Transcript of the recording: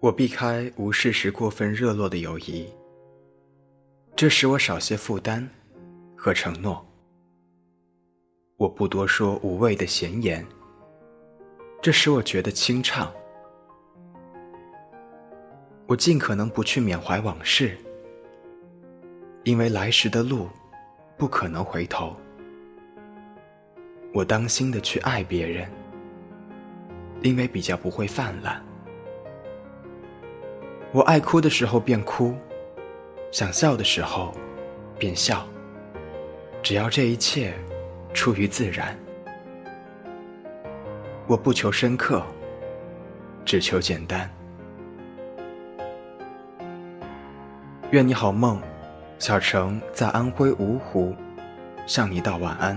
我避开无事时过分热络的友谊，这使我少些负担和承诺。我不多说无谓的闲言，这使我觉得清畅。我尽可能不去缅怀往事，因为来时的路不可能回头。我当心的去爱别人，因为比较不会泛滥。我爱哭的时候便哭，想笑的时候便笑，只要这一切出于自然。我不求深刻，只求简单。愿你好梦，小城在安徽芜湖，向你道晚安。